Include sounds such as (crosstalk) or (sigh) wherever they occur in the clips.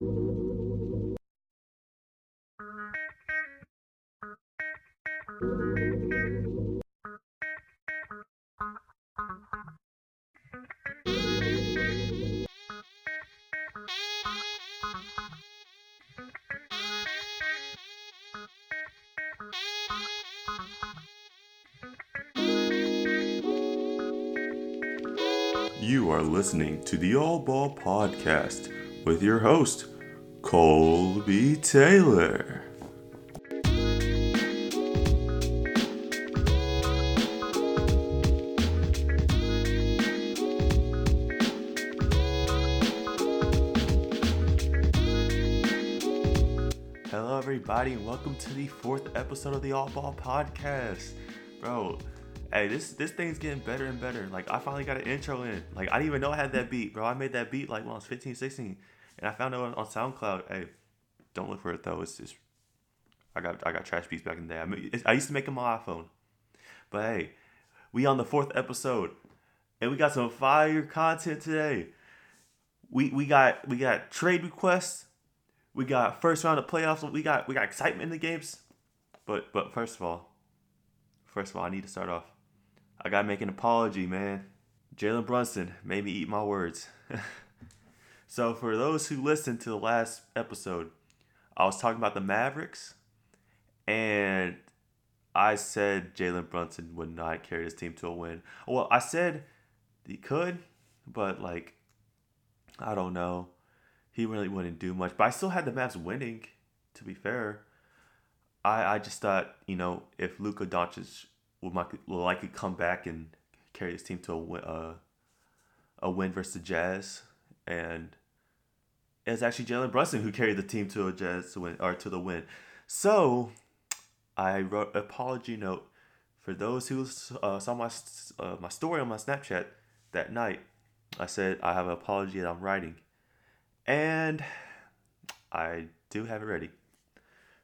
You are listening to the All Ball Podcast with your host, Colby Taylor. Hello, everybody, and welcome to the fourth episode of the All Ball Podcast. Bro, hey, this this thing's getting better and better. Like, I finally got an intro in. Like, I didn't even know I had that beat, bro. I made that beat like when I was 15, 16, and I found it on, on SoundCloud. Hey, don't look for it though. It's just I got I got trash beats back in the day. I, mean, I used to make them on my iPhone, but hey, we on the fourth episode, and we got some fire content today. We we got we got trade requests. We got first round of playoffs. We got we got excitement in the games. But but first of all, first of all, I need to start off. I gotta make an apology, man. Jalen Brunson made me eat my words. (laughs) so for those who listened to the last episode, I was talking about the Mavericks, and I said Jalen Brunson would not carry his team to a win. Well, I said he could, but like, I don't know. He really wouldn't do much. But I still had the Mavs winning, to be fair. I, I just thought, you know, if Luka Doncic will, will likely come back and carry his team to a uh, a win versus the Jazz, and it's actually Jalen Brunson who carried the team to a Jazz win or to the win. So I wrote apology note for those who uh, saw my uh, my story on my Snapchat that night. I said I have an apology that I'm writing, and I do have it ready.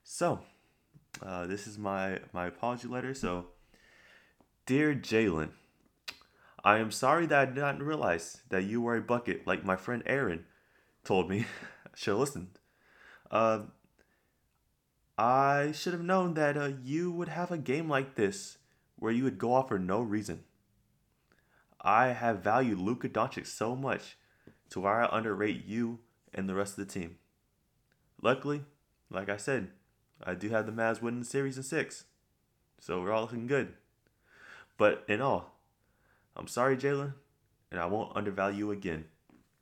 So uh, this is my my apology letter. So, dear Jalen, I am sorry that I did not realize that you were a bucket like my friend Aaron told me. (laughs) should have listened. Uh, I should have known that uh, you would have a game like this where you would go off for no reason. I have valued Luka Doncic so much to where I underrate you and the rest of the team. Luckily, like I said, I do have the Mavs winning the series in six. So we're all looking good. But in all, I'm sorry, Jalen, and I won't undervalue you again.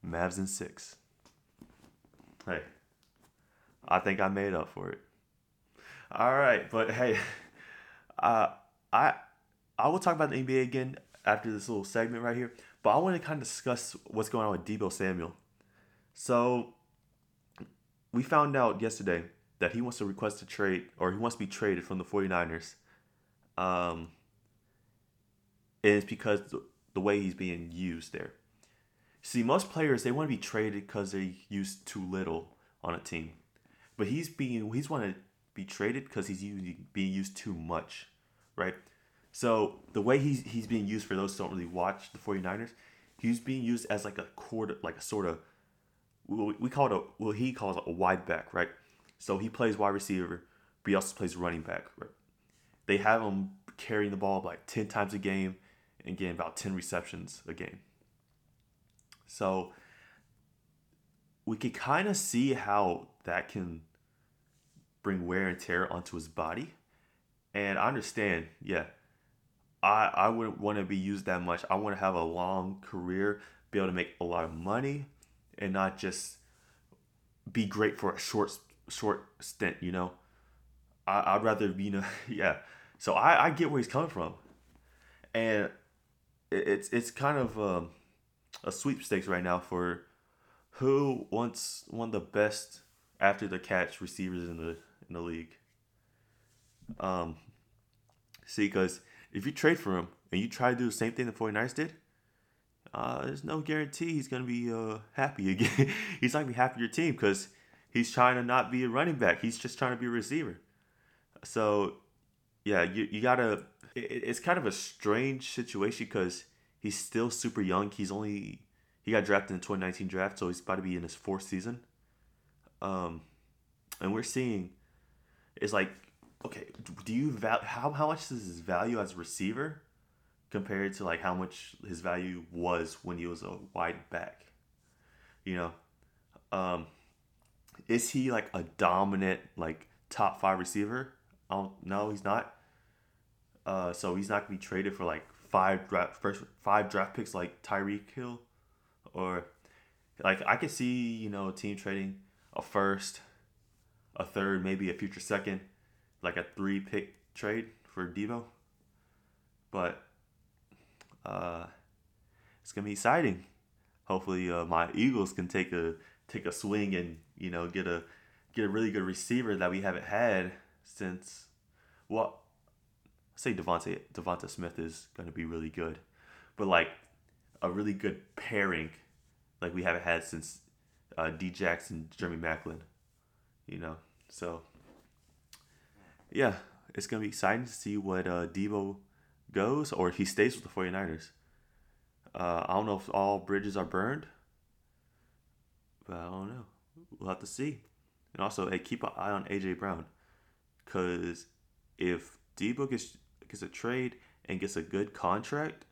Mavs in six. Hey, I think I made up for it. All right, but hey, (laughs) uh, I I will talk about the NBA again after this little segment right here. But I want to kind of discuss what's going on with Deebo Samuel. So we found out yesterday that he wants to request a trade or he wants to be traded from the 49ers. Um, it's because the, the way he's being used there. See, most players they want to be traded because they use too little on a team, but he's being he's want to be traded because he's using, being used too much, right? So the way he's he's being used for those who don't really watch the 49ers, he's being used as like a quarter, like a sort of we call it a well he calls it a wide back, right? So he plays wide receiver, but he also plays running back. Right? They have him carrying the ball like 10 times a game and getting about 10 receptions a game. So we could kind of see how that can bring wear and tear onto his body. And I understand, yeah, I, I wouldn't want to be used that much. I want to have a long career, be able to make a lot of money, and not just be great for a short short stint, you know. I, I'd rather, be, you know, (laughs) yeah. So I, I get where he's coming from, and it's it's kind of um, a sweepstakes right now for who wants one of the best after the catch receivers in the in the league. Um, see, because if you trade for him and you try to do the same thing the 49ers did, uh, there's no guarantee he's to be uh, happy (laughs) again. he's not to be happy your team because He's trying to not be a running back. He's just trying to be a receiver. So, yeah, you, you gotta. It, it's kind of a strange situation because he's still super young. He's only he got drafted in the 2019 draft, so he's about to be in his fourth season. Um, and we're seeing is like, okay, do you val- how how much is his value as a receiver compared to like how much his value was when he was a wide back? You know, um, is he like a dominant like top five receiver? I don't no, he's not. Uh, so he's not gonna be traded for like five draft first five draft picks like Tyreek Hill, or like I could see you know team trading a first, a third, maybe a future second, like a three pick trade for Deebo. But uh, it's gonna be exciting. Hopefully, uh, my Eagles can take a take a swing and you know get a get a really good receiver that we haven't had since well say Devonta Devonta Smith is going to be really good, but like a really good pairing, like we haven't had since uh, D Jackson, Jeremy Maclin, you know. So yeah, it's gonna be exciting to see what uh, Deebo goes or if he stays with the 49ers. Uh, I don't know if all bridges are burned, but I don't know. We'll have to see. And also, hey, keep an eye on AJ Brown, because if Deebo gets gets a trade and gets a good contract,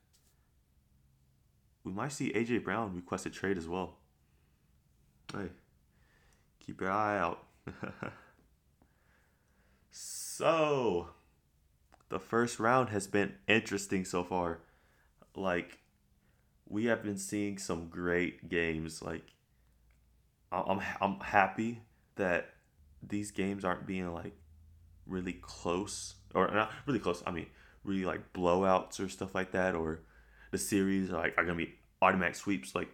we might see AJ Brown request a trade as well. Hey, keep your eye out. (laughs) so, the first round has been interesting so far. Like, we have been seeing some great games. Like, I'm I'm happy that these games aren't being like really close or not really close. I mean, really like blowouts or stuff like that, or the series like are gonna be automatic sweeps. Like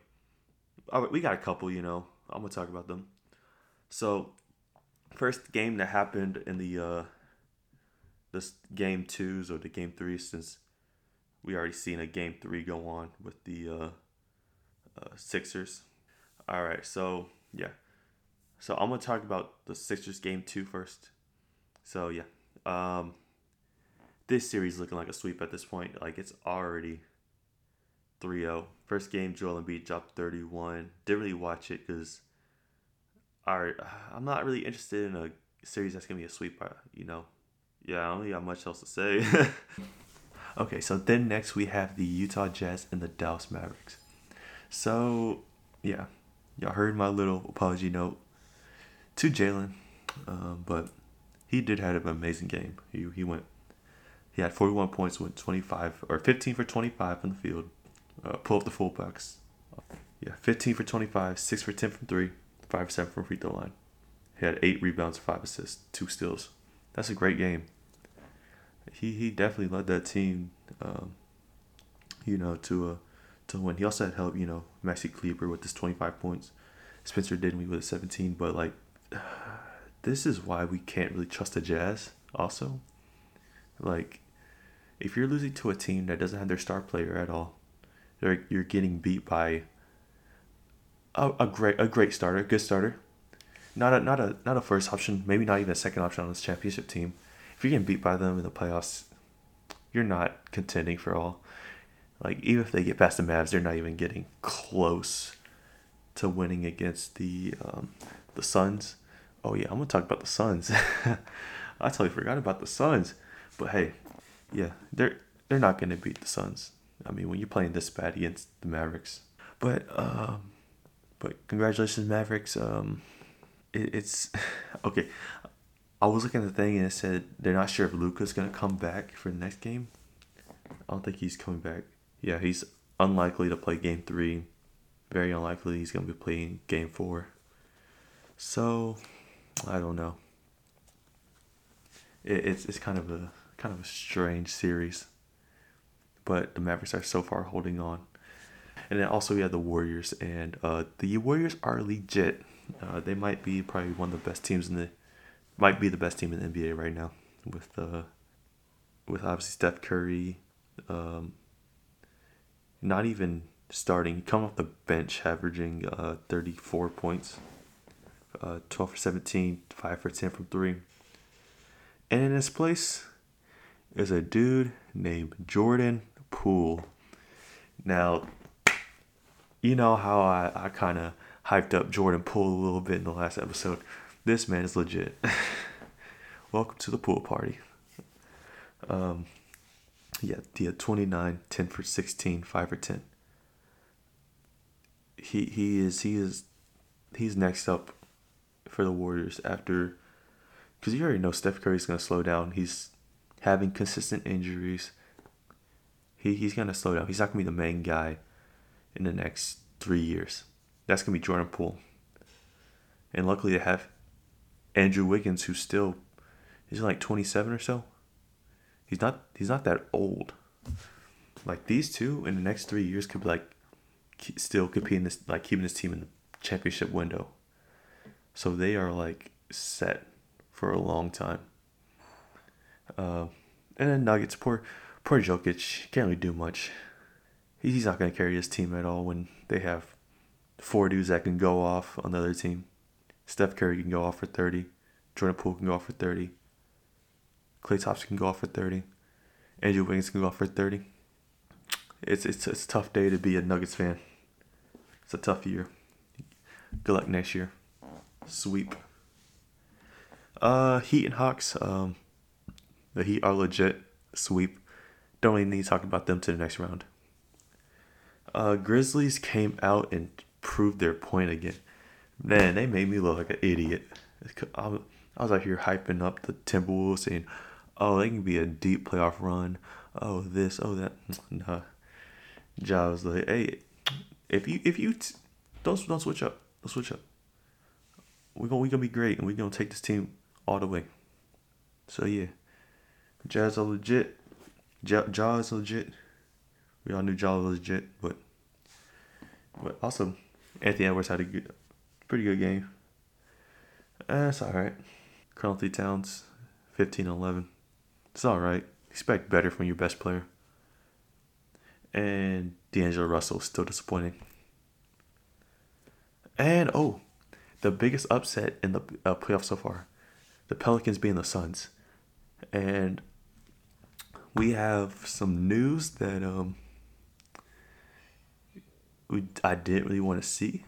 we got a couple, you know. I'm gonna talk about them. So, first game that happened in the uh, this game twos or the game three, since we already seen a game three go on with the uh, uh, Sixers. All right, so yeah, so I'm gonna talk about the Sixers game two first. So yeah, um, this series looking like a sweep at this point. Like it's already 3-0. First game, Joel Embiid dropped 31. Didn't really watch it because I'm not really interested in a series that's gonna be a sweep. Uh, you know, yeah, I don't really got much else to say. (laughs) okay, so then next we have the Utah Jazz and the Dallas Mavericks. So yeah, y'all heard my little apology note to Jalen, um, but he did have an amazing game. He he went. He had 41 points, went 25 or 15 for 25 from the field. Uh, pull up the fullbacks. Yeah, 15 for 25, 6 for 10 from 3, 5 for 7 from free throw line. He had 8 rebounds, 5 assists, 2 steals. That's a great game. He he definitely led that team, um, you know, to a to win. He also had help, you know, Maxi Kleber with his 25 points, Spencer Dinwiddie with 17, but like (sighs) this is why we can't really trust the Jazz. Also, like if you're losing to a team that doesn't have their star player at all, you're getting beat by a, a great a great starter, good starter, not a not a not a first option, maybe not even a second option on this championship team. If you're getting beat by them in the playoffs, you're not contending for all. Like even if they get past the Mavs, they're not even getting close to winning against the um, the Suns Oh yeah, I'm gonna talk about the Suns. (laughs) I totally forgot about the Suns. But hey, yeah, they're they're not gonna beat the Suns. I mean, when you're playing this bad against the Mavericks. But um, but congratulations, Mavericks. Um, it, it's (laughs) okay. I was looking at the thing and it said they're not sure if Luka's gonna come back for the next game. I don't think he's coming back. Yeah, he's unlikely to play game three. Very unlikely he's gonna be playing game four. So I don't know. It, it's it's kind of a kind of a strange series, but the Mavericks are so far holding on. And then also we have the Warriors, and uh, the Warriors are legit. Uh, they might be probably one of the best teams in the, might be the best team in the NBA right now, with uh, with obviously Steph Curry, um, not even starting, come off the bench, averaging uh, thirty four points uh, 12 for 17, 5 for 10 from 3. And in his place is a dude named Jordan Poole. Now, you know how I, I kind of hyped up Jordan Poole a little bit in the last episode. This man is legit. (laughs) Welcome to the pool party. Um, yeah, yeah, 29, 10 for 16, 5 for 10. He he is he is he's next up for the Warriors after because you already know Steph Curry's gonna slow down. He's having consistent injuries. He he's gonna slow down. He's not gonna be the main guy in the next three years. That's gonna be Jordan Poole. And luckily they have Andrew Wiggins, who's still he's like twenty seven or so. He's not he's not that old. Like these two in the next three years could be like still competing this like keeping this team in the championship window. So they are like set for a long time. Uh, and then Nuggets, poor poor Jokic can't really do much. He's not going to carry his team at all when they have four dudes that can go off on the other team. Steph Curry can go off for 30. Jordan Poole can go off for 30. Klay Thompson can go off for 30. Andrew Wiggins can go off for 30. It's, it's, it's a tough day to be a Nuggets fan. It's a tough year. Good luck next year. Sweep. Uh, Heat and Hawks. Um, the Heat are legit. Sweep. Don't even need to talk about them to the next round. Uh, Grizzlies came out and proved their point again. Man, they made me look like an idiot. I was out here hyping up the Timberwolves, saying, "Oh, they can be a deep playoff run. Oh, this, oh that." Nah. Ja was like, "Hey, if you if you t- don't don't switch up, don't switch up. We gonna we gonna be great, and we're gonna take this team all the way." So yeah, Jazz are legit. Ja, ja is legit. We all knew Ja was legit, but but also Anthony Edwards had a good, pretty good game. That's uh, all right. Karl-Anthony Towns, 15 11. It's all right. Expect better from your best player. And D'Angelo Russell still disappointing. And oh, the biggest upset in the uh, playoffs so far, the Pelicans being the Suns, and we have some news that um we I didn't really want to see.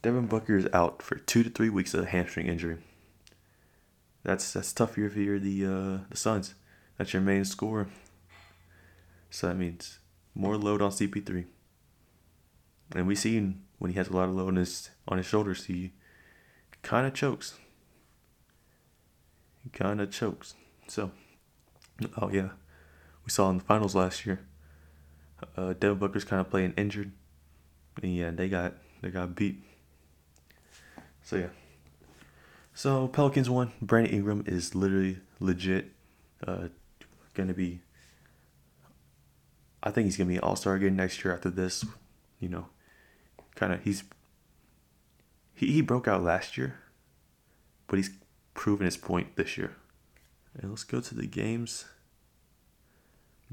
Devin Booker is out for two to three weeks of a hamstring injury. That's that's tough if you're the uh, the Suns. That's your main scorer. So that means more load on CP3. And we seen when he has a lot of load on his on his shoulders, he kind of chokes. He kind of chokes. So, oh yeah, we saw in the finals last year. Uh, Devin Booker's kind of playing injured. And yeah, they got they got beat. So yeah. So Pelicans won. Brandon Ingram is literally legit. Uh, gonna be. I think he's gonna be All Star again next year after this. You know, kind of he's. He he broke out last year, but he's proven his point this year. And let's go to the games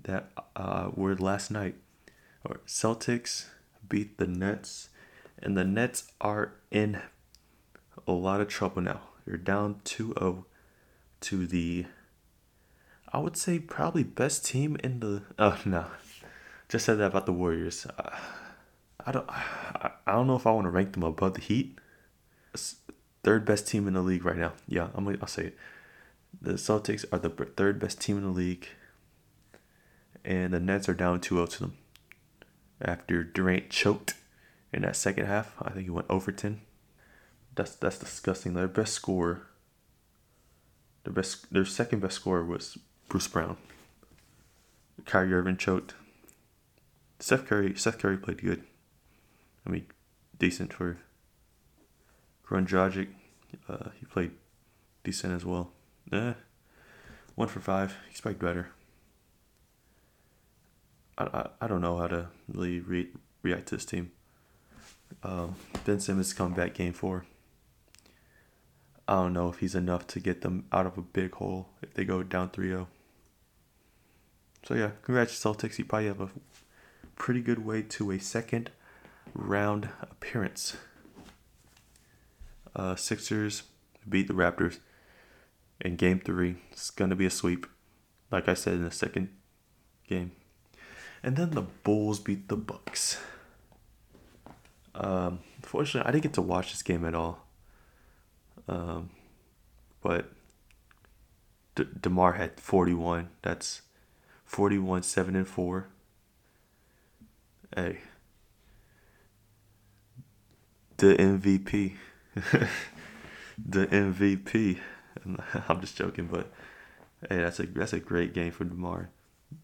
that uh, were last night. Or Celtics beat the Nets, and the Nets are in a lot of trouble now. You're down 2 0 to the, I would say, probably best team in the. (laughs) Oh, no. Just said that about the Warriors. Uh, I don't I, I don't know if I want to rank them above the Heat. Third best team in the league right now. Yeah, I'm I'll say it. The Celtics are the third best team in the league. And the Nets are down 2-0 to them after Durant choked in that second half. I think he went over 10. That's that's disgusting. Their best scorer, their best, their second best scorer was Bruce Brown. Kyrie Irving choked. Seth Curry, Seth Curry played good. I mean, decent for Goran Dragic. Uh, he played decent as well. Eh, one for five. Expect better. I, I, I don't know how to really re- react to this team. Um, ben Simmons come back game four. I don't know if he's enough to get them out of a big hole if they go down 3 0. So, yeah, congrats, Celtics. You probably have a pretty good way to a second round appearance. Uh, Sixers beat the Raptors in game three. It's going to be a sweep, like I said in the second game and then the Bulls beat the Bucks. Um, unfortunately, I didn't get to watch this game at all. Um, but D- Demar had 41. That's 41, 7 and 4. Hey. The MVP. (laughs) the MVP. (laughs) I'm just joking, but hey, that's a that's a great game for Demar.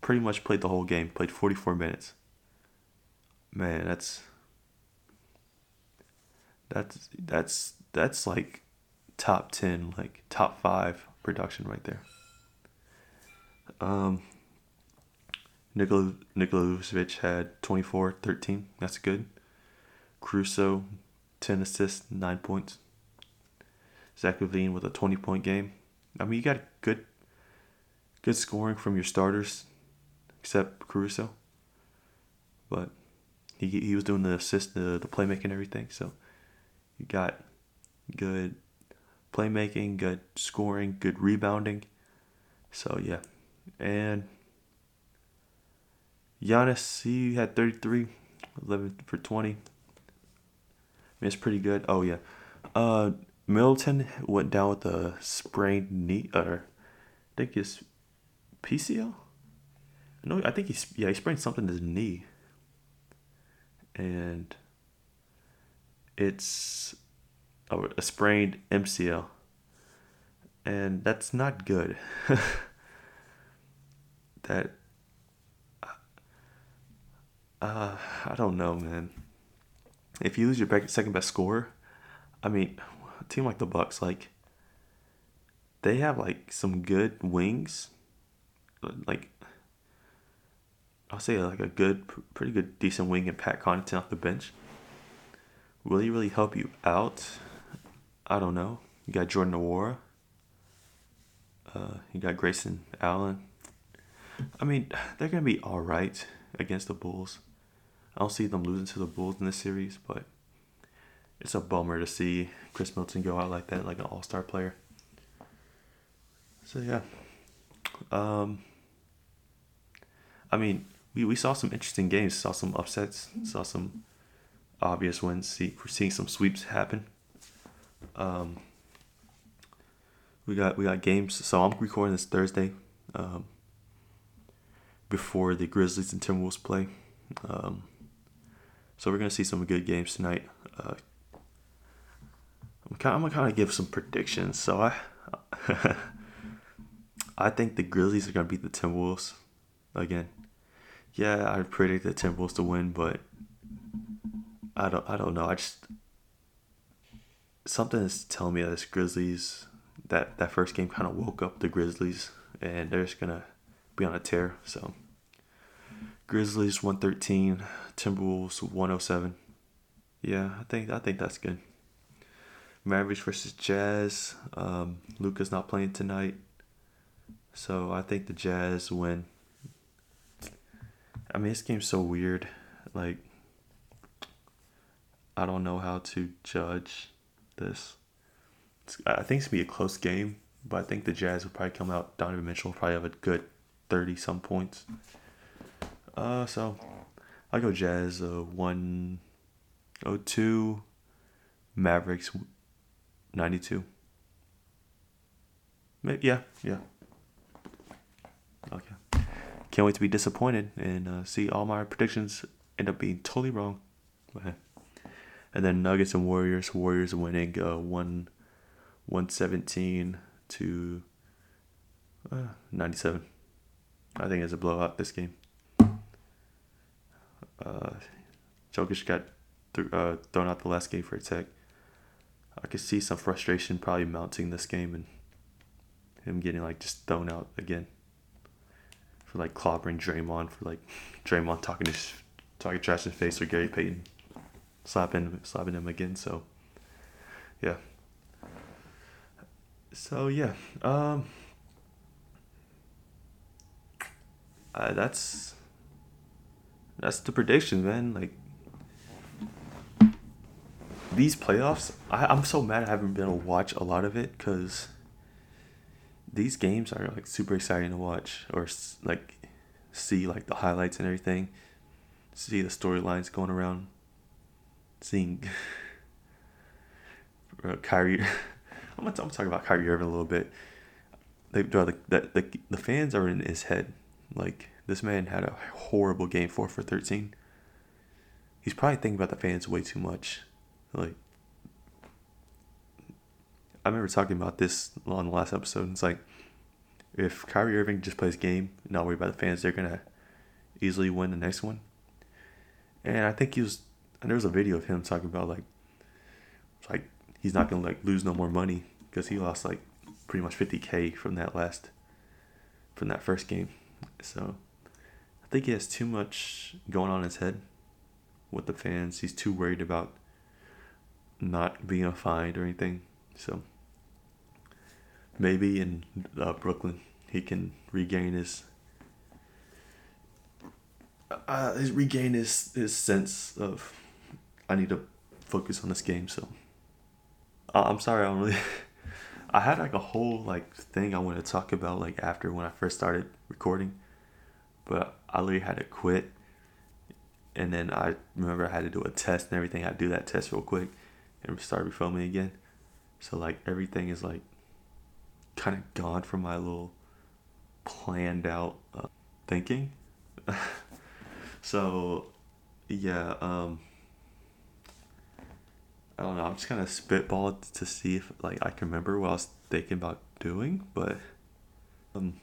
Pretty much played the whole game. Played 44 minutes. Man, that's that's that's that's like top 10, like top 5 production right there. Um Nikola Nikola Vucevic had 24, 13. That's good. Caruso 10 assists, 9 points. Zach LaVine with a 20 point game. I mean, you got good good scoring from your starters, except Caruso. But he, he was doing the assist, the, the playmaking everything. So you got good playmaking, good scoring, good rebounding. So yeah. And Giannis, he had 33, 11 for 20. I mean, it's pretty good. Oh, yeah. Uh, Middleton went down with a sprained knee, or I think his PCL. No, I think he's yeah he sprained something in his knee, and it's a, a sprained MCL, and that's not good. (laughs) that uh, I don't know, man. If you lose your second best scorer, I mean, a team like the Bucks, like they have like some good wings, like I'll say like a good, pretty good, decent wing and Pat Connaughton off the bench. Will he really help you out? I don't know. You got Jordan Nwora. Uh, you got Grayson Allen. I mean, they're gonna be all right against the Bulls. I don't see them losing to the Bulls in this series, but it's a bummer to see Khris Middleton go out like that, like an All Star player. So yeah, um, I mean, we, we saw some interesting games, saw some upsets, saw some obvious wins. See, we're seeing some sweeps happen. Um, we got we got games. So I'm recording this Thursday, um, before the Grizzlies and Timberwolves play. Um, so we're gonna see some good games tonight. Uh, I'm, kind, I'm gonna kind of give some predictions. So I, (laughs) I think the Grizzlies are gonna beat the Timberwolves again. Yeah, I predict the Timberwolves to win, but I don't. I don't know. I just something is telling me that this Grizzlies that that first game kind of woke up the Grizzlies, and they're just gonna be on a tear. So Grizzlies one thirteen, Timberwolves 107. Yeah, I think I think that's good. Mavericks versus Jazz. Um, Luka's not playing tonight, so I think the Jazz win. I mean, this game's so weird. Like, I don't know how to judge this. It's, I think it's gonna be a close game, but I think the Jazz will probably come out. Donovan Mitchell will probably have a good thirty some points. Uh, so I'll go Jazz uh, 102, Mavericks 92. Maybe Yeah, yeah. Okay. Can't wait to be disappointed and uh, see all my predictions end up being totally wrong. And then Nuggets and Warriors. Warriors winning uh, 1 117 to uh, 97. I think it's a blowout this game uh, Jokic got th- uh, thrown out the last game for a tech. I could see some frustration probably mounting this game and him getting like just thrown out again for like clobbering Draymond for like Draymond talking his talking trash in his face or Gary Payton slapping slapping him again. So yeah. So yeah, um, uh, that's that's the prediction, man. Like these playoffs, I, I'm so mad I haven't been able to watch a lot of it because these games are like super exciting to watch or like see like the highlights and everything, see the storylines going around, seeing (laughs) Kyrie. (laughs) I'm gonna, I'm gonna talk about Kyrie Irving a little bit. They, the, the, the, the fans are in his head. Like, this man had a horrible game four for 13. He's probably thinking about the fans way too much. Like, I remember talking about this on the last episode. It's like, if Kyrie Irving just plays game, not worry about the fans, they're gonna easily win the next one. And I think he was. And there was a video of him talking about like, like he's not gonna like lose no more money because he lost like pretty much 50k from that last, from that first game. So, I think he has too much going on in his head with the fans. He's too worried about not being fined or anything. So maybe in uh, Brooklyn he can regain his uh, his regain his his sense of I need to focus on this game. So uh, I'm sorry, I don't really. (laughs) I had like a whole like thing I wanted to talk about like after when I first started recording, but I literally had to quit. And then I remember I had to do a test and everything. I do that test real quick and start refilming again. So like everything is like kind of gone from my little planned out uh, thinking. (laughs) so yeah, um I don't know. I'm just kind of spitball to see if like I can remember what I was thinking about doing, but um.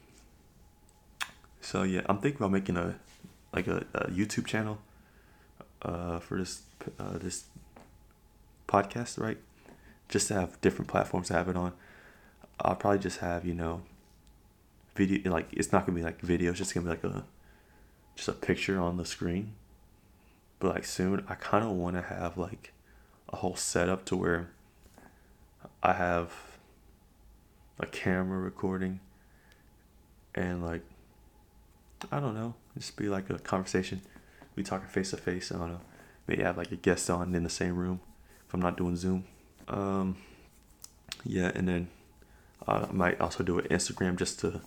So yeah, I'm thinking about making a like a, a YouTube channel uh, for this uh, this podcast, right? Just to have different platforms to have it on. I'll probably just have you know video like it's not gonna be like video. It's just gonna be like a just a picture on the screen. But like soon, I kind of want to have like a whole setup to where I have a camera recording and like I don't know, just be like a conversation. We talking face to face. I don't know. Maybe have like a guest on in the same room if I'm not doing Zoom. Um, yeah, and then I might also do an Instagram just to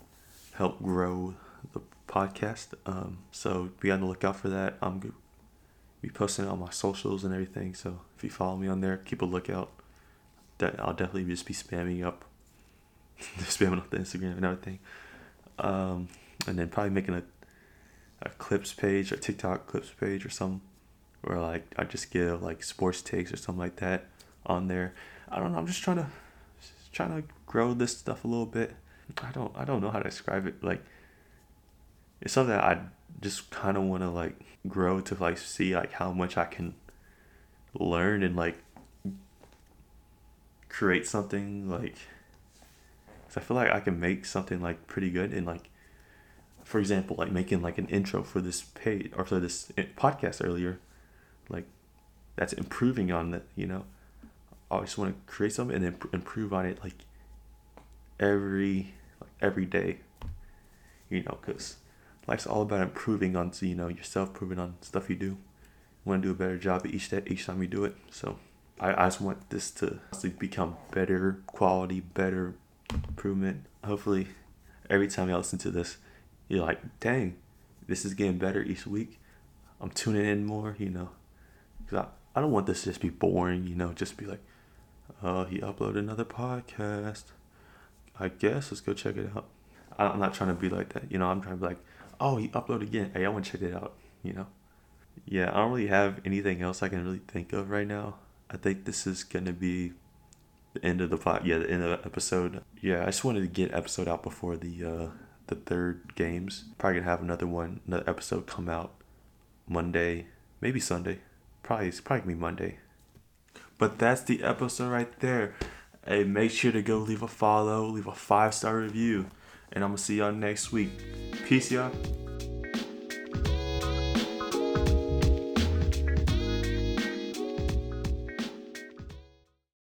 help grow the podcast. Um, so be on the lookout for that. I'm gonna be posting on my socials and everything. So if you follow me on there, keep a lookout. That I'll definitely just be spamming up, (laughs) spamming up the Instagram and everything. Um, and then probably making a a clips page or TikTok clips page or something where like I just give like sports takes or something like that on there. I don't know. I'm just trying to trying to grow this stuff a little bit. I don't I don't know how to describe it. Like it's something I just kind of want to like grow to like see like how much I can learn and like create something like cause I feel like I can make something like pretty good and like for example like making like an intro for this page or for this eh, podcast earlier like that's improving on that you know Oh, I just want to create something and then improve on it like every like every day you know because life's all about improving on you know yourself improving on stuff you do. You want to do a better job each day each time you do it so I, I just want this to, to become better quality better improvement. Hopefully every time you listen to this you're like dang this is getting better each week. I'm tuning in more you know? Because I, I don't want this to just be boring you know just be like oh he uploaded another podcast. I guess let's go check it out. I'm not trying to be like that you know i'm trying to be like oh he uploaded again. Hey i want to check it out you know? Yeah i don't really have anything else i can really think of right now. I think this is gonna be the end of the pod yeah the end of the episode. Yeah i just wanted to get episode out before the uh the third games. Probably gonna have another one another episode come out monday maybe sunday. Probably it's probably gonna be monday but that's the episode right there. Hey make sure to go leave a follow leave a five star review and i'm gonna see y'all next week. Peace y'all